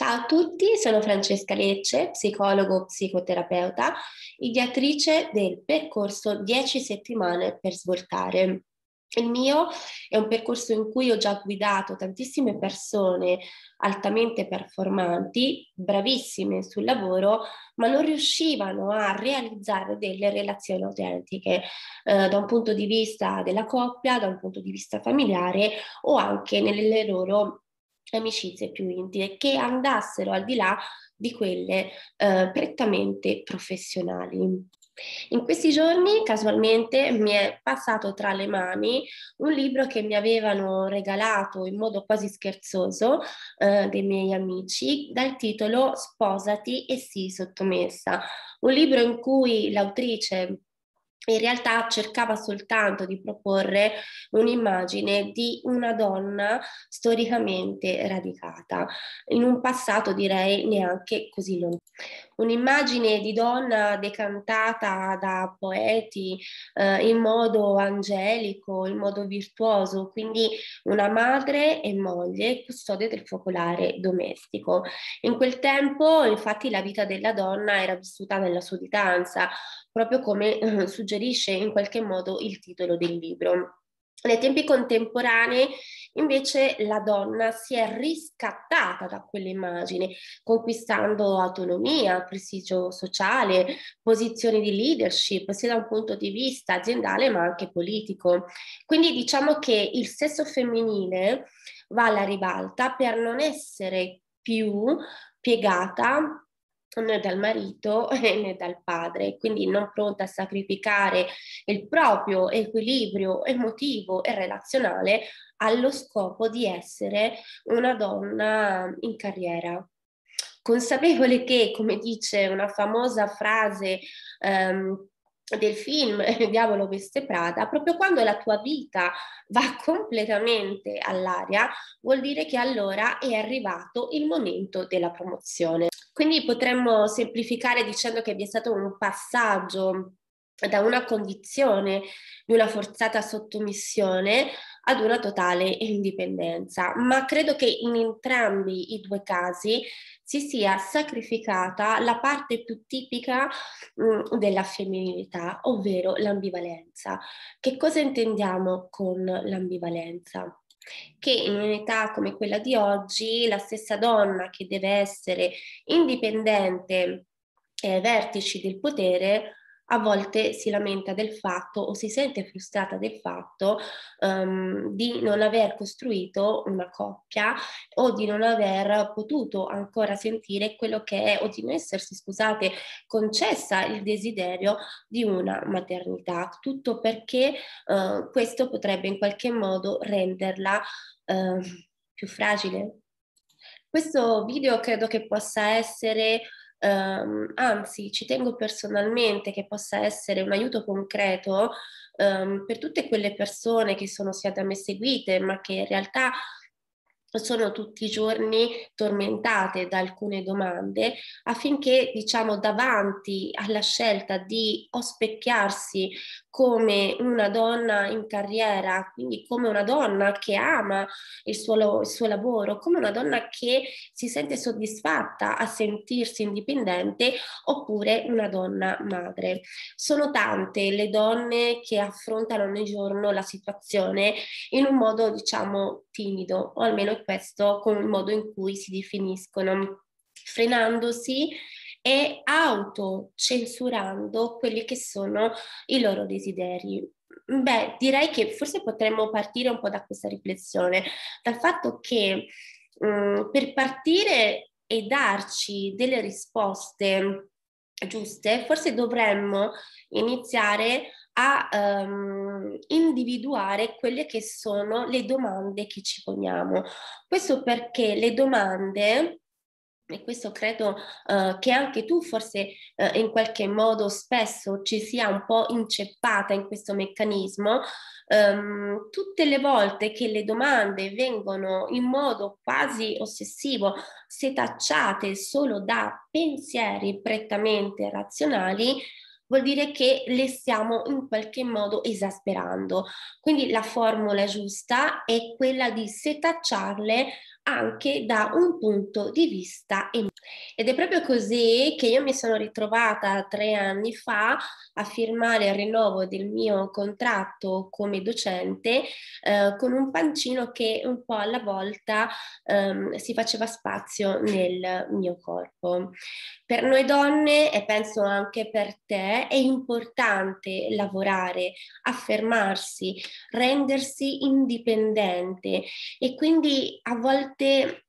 Ciao a tutti, sono Francesca Lecce, psicologo psicoterapeuta, ideatrice del percorso 10 settimane per svoltare. Il mio è un percorso in cui ho già guidato tantissime persone altamente performanti, bravissime sul lavoro, ma non riuscivano a realizzare delle relazioni autentiche eh, da un punto di vista della coppia, da un punto di vista familiare o anche nelle loro amicizie più intime che andassero al di là di quelle eh, prettamente professionali. In questi giorni casualmente mi è passato tra le mani un libro che mi avevano regalato in modo quasi scherzoso eh, dei miei amici dal titolo Sposati e sii sottomessa, un libro in cui l'autrice in realtà cercava soltanto di proporre un'immagine di una donna storicamente radicata, in un passato direi neanche così lontano. Un'immagine di donna decantata da poeti eh, in modo angelico, in modo virtuoso, quindi una madre e moglie custode del focolare domestico. In quel tempo, infatti, la vita della donna era vissuta nella sudditanza, proprio come eh, suggerisce in qualche modo il titolo del libro. Nei tempi contemporanei invece la donna si è riscattata da quell'immagine, conquistando autonomia, prestigio sociale, posizioni di leadership, sia da un punto di vista aziendale ma anche politico. Quindi diciamo che il sesso femminile va alla ribalta per non essere più piegata né dal marito né dal padre, quindi non pronta a sacrificare il proprio equilibrio emotivo e relazionale allo scopo di essere una donna in carriera. Consapevole che, come dice una famosa frase um, del film Diavolo veste Prada, proprio quando la tua vita va completamente all'aria, vuol dire che allora è arrivato il momento della promozione. Quindi potremmo semplificare dicendo che vi è stato un passaggio da una condizione di una forzata sottomissione ad una totale indipendenza, ma credo che in entrambi i due casi si sia sacrificata la parte più tipica mh, mm, della femminilità, ovvero l'ambivalenza. Che cosa intendiamo con l'ambivalenza? Che in un'età come quella di oggi la stessa donna che deve essere indipendente ai vertici del potere a volte si lamenta del fatto o si sente frustrata del fatto um, di non aver costruito una coppia o di non aver potuto ancora sentire quello che è o di non essersi, scusate, concessa il desiderio di una maternità. Tutto perché uh, questo potrebbe in qualche modo renderla uh, più fragile. Questo video credo che possa essere Um, anzi, ci tengo personalmente che possa essere un aiuto concreto um, per tutte quelle persone che sono state a me seguite, ma che in realtà sono tutti i giorni tormentate da alcune domande affinché diciamo davanti alla scelta di ospecchiarsi come una donna in carriera, quindi come una donna che ama il suo, il suo lavoro, come una donna che si sente soddisfatta a sentirsi indipendente oppure una donna madre. Sono tante le donne che affrontano ogni giorno la situazione in un modo diciamo timido o almeno questo con il modo in cui si definiscono, frenandosi e autocensurando quelli che sono i loro desideri. Beh, direi che forse potremmo partire un po' da questa riflessione, dal fatto che mh, mm, per partire e darci delle risposte giuste, forse dovremmo iniziare a um, individuare quelle che sono le domande che ci poniamo. Questo perché le domande e questo credo uh, che anche tu forse uh, in qualche modo spesso ci sia un po' inceppata in questo meccanismo, um, tutte le volte che le domande vengono in modo quasi ossessivo setacciate solo da pensieri prettamente razionali, vuol dire che le stiamo in qualche modo esasperando. Quindi la formula giusta è quella di setacciarle anche da un punto di vista emotivo. Ed è proprio così che io mi sono ritrovata tre anni fa a firmare il rinnovo del mio contratto come docente eh, con un pancino che un po' alla volta ehm, si faceva spazio nel mio corpo. Per noi donne e penso anche per te è importante lavorare, affermarsi, rendersi indipendente e quindi a volte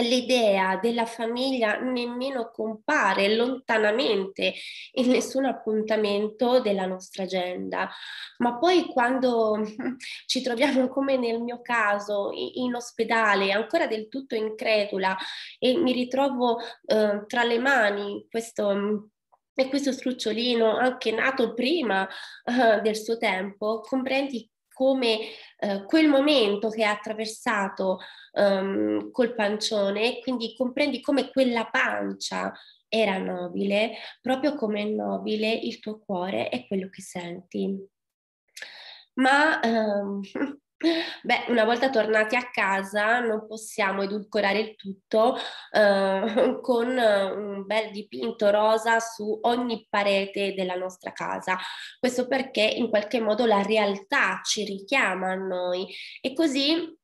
l'idea della famiglia nemmeno compare lontanamente in nessun appuntamento della nostra agenda, ma poi quando ci troviamo come nel mio caso in ospedale, ancora del tutto incredula e mi ritrovo eh, tra le mani questo e questo strucciolino, anche nato prima uh, del suo tempo, comprendi come uh, quel momento che ha attraversato um, col pancione, quindi comprendi come quella pancia era nobile, proprio come è nobile il tuo cuore e quello che senti. Ma um, Beh, una volta tornati a casa non possiamo edulcorare il tutto eh, con un bel dipinto rosa su ogni parete della nostra casa. Questo perché in qualche modo la realtà ci richiama a noi e così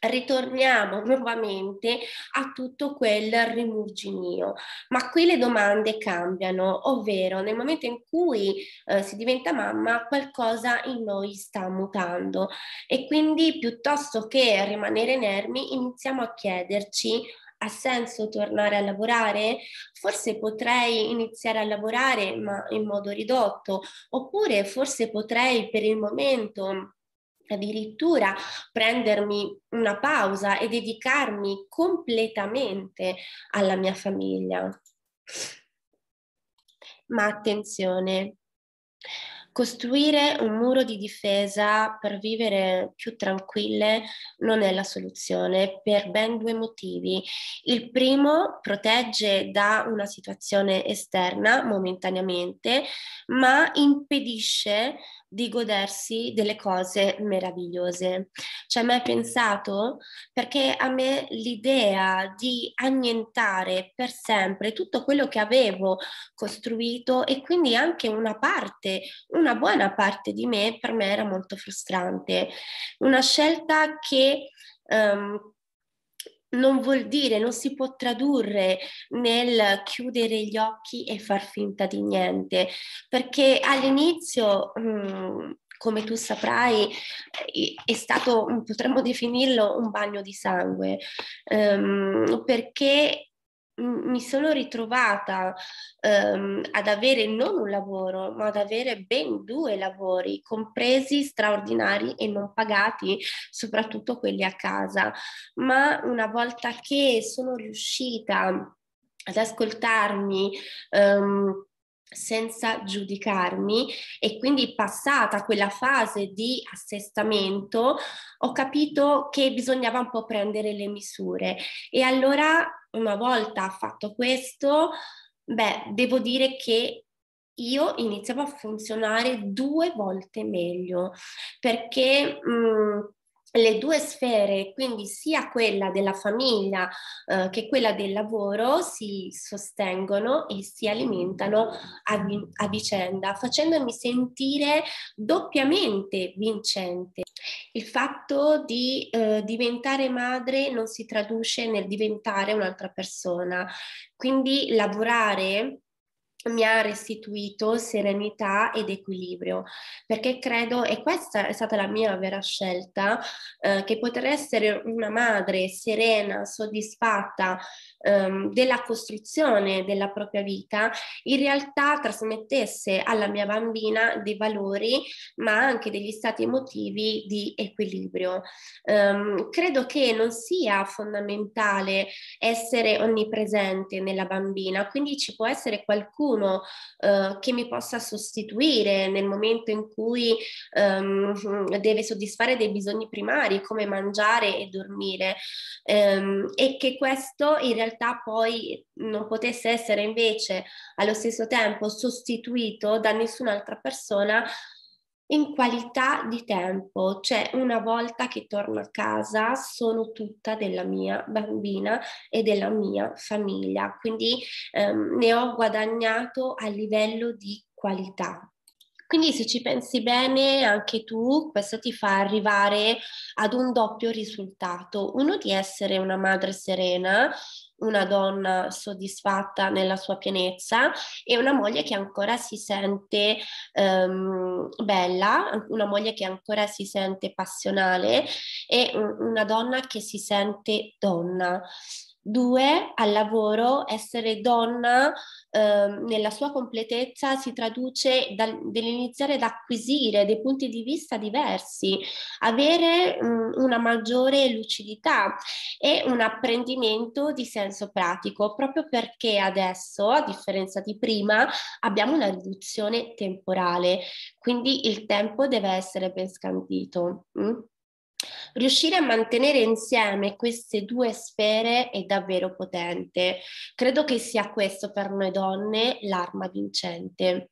ritorniamo nuovamente a tutto quel rimurginio. Ma qui le domande cambiano, ovvero nel momento in cui eh, si diventa mamma qualcosa in noi sta mutando e quindi piuttosto che rimanere inermi iniziamo a chiederci ha senso tornare a lavorare? Forse potrei iniziare a lavorare ma in modo ridotto oppure forse potrei per il momento addirittura prendermi una pausa e dedicarmi completamente alla mia famiglia. Ma attenzione, costruire un muro di difesa per vivere più tranquille non è la soluzione per ben due motivi. Il primo protegge da una situazione esterna momentaneamente, ma impedisce di godersi delle cose meravigliose. Ci hai mai pensato? Perché a me l'idea di annientare per sempre tutto quello che avevo costruito e quindi anche una parte, una buona parte di me, per me era molto frustrante. Una scelta che um, non vuol dire, non si può tradurre nel chiudere gli occhi e far finta di niente, perché all'inizio, mm, come tu saprai, è stato, potremmo definirlo un bagno di sangue, um, perché mi sono ritrovata um, ad avere non un lavoro, ma ad avere ben due lavori, compresi straordinari e non pagati, soprattutto quelli a casa. Ma una volta che sono riuscita ad ascoltarmi, um, senza giudicarmi e quindi passata quella fase di assestamento ho capito che bisognava un po' prendere le misure. E allora una volta fatto questo beh devo dire che io iniziavo a funzionare due volte meglio perché mh, mm, le due sfere, quindi sia quella della famiglia eh, che quella del lavoro, si sostengono e si alimentano a, a vicenda, facendomi sentire doppiamente vincente. Il fatto di eh, diventare madre non si traduce nel diventare un'altra persona, quindi lavorare mi ha restituito serenità ed equilibrio, perché credo, e questa è stata la mia vera scelta, eh, che poter essere una madre serena, soddisfatta ehm, della costruzione della propria vita, in realtà trasmettesse alla mia bambina dei valori, ma anche degli stati emotivi di equilibrio. Um, credo che non sia fondamentale essere onnipresente nella bambina, quindi ci può essere qualcuno uh, che mi possa sostituire nel momento in cui um, deve soddisfare dei bisogni primari come mangiare e dormire. Um, e che questo in realtà poi non potesse essere invece allo stesso tempo sostituito da nessun'altra persona in qualità di tempo, cioè una volta che torno a casa sono tutta della mia bambina e della mia famiglia, quindi ehm, ne ho guadagnato a livello di qualità. Quindi se ci pensi bene anche tu, questo ti fa arrivare ad un doppio risultato, uno di essere una madre serena, una donna soddisfatta nella sua pienezza e una moglie che ancora si sente um, bella, una moglie che ancora si sente passionale e una donna che si sente donna. Due, al lavoro, essere donna eh, nella sua completezza si traduce dall'iniziare ad acquisire dei punti di vista diversi, avere mh, mm, una maggiore lucidità e un apprendimento di senso pratico, proprio perché adesso, a differenza di prima, abbiamo una riduzione temporale, quindi il tempo deve essere ben scandito. Mm? Riuscire a mantenere insieme queste due sfere è davvero potente. Credo che sia questo per noi donne l'arma vincente.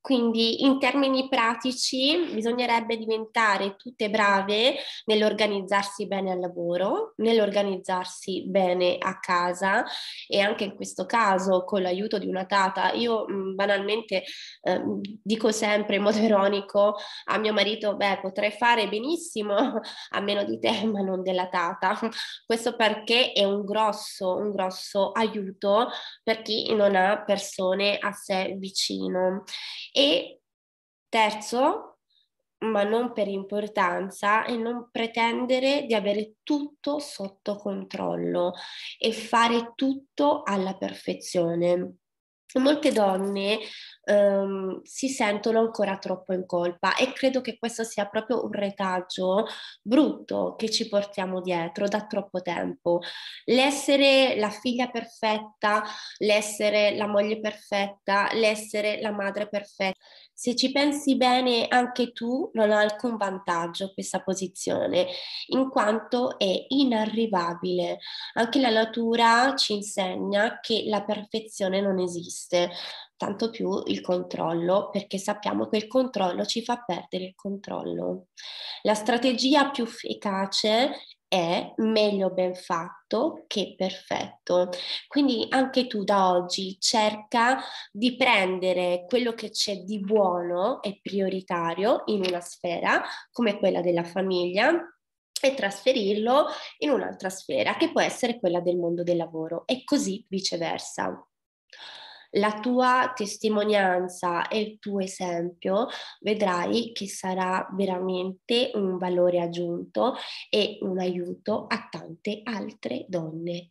Quindi in termini pratici bisognerebbe diventare tutte brave nell'organizzarsi bene al lavoro, nell'organizzarsi bene a casa e anche in questo caso con l'aiuto di una tata. Io banalmente eh, dico sempre in modo ironico a mio marito, beh potrei fare benissimo a meno di te ma non della tata. Questo perché è un grosso, un grosso aiuto per chi non ha persone a sé vicino. E terzo, ma non per importanza, è non pretendere di avere tutto sotto controllo e fare tutto alla perfezione molte donne um, si sentono ancora troppo in colpa e credo che questo sia proprio un retaggio brutto che ci portiamo dietro da troppo tempo. L'essere la figlia perfetta, l'essere la moglie perfetta, l'essere la madre perfetta. Se ci pensi bene, anche tu non hai alcun vantaggio questa posizione, in quanto è inarrivabile. Anche la natura ci insegna che la perfezione non esiste, tanto più il controllo, perché sappiamo che il controllo ci fa perdere il controllo. La strategia più efficace è meglio ben fatto che perfetto. Quindi anche tu da oggi cerca di prendere quello che c'è di buono e prioritario in una sfera come quella della famiglia e trasferirlo in un'altra sfera che può essere quella del mondo del lavoro e così viceversa la tua testimonianza e il tuo esempio, vedrai che sarà veramente un valore aggiunto e un aiuto a tante altre donne.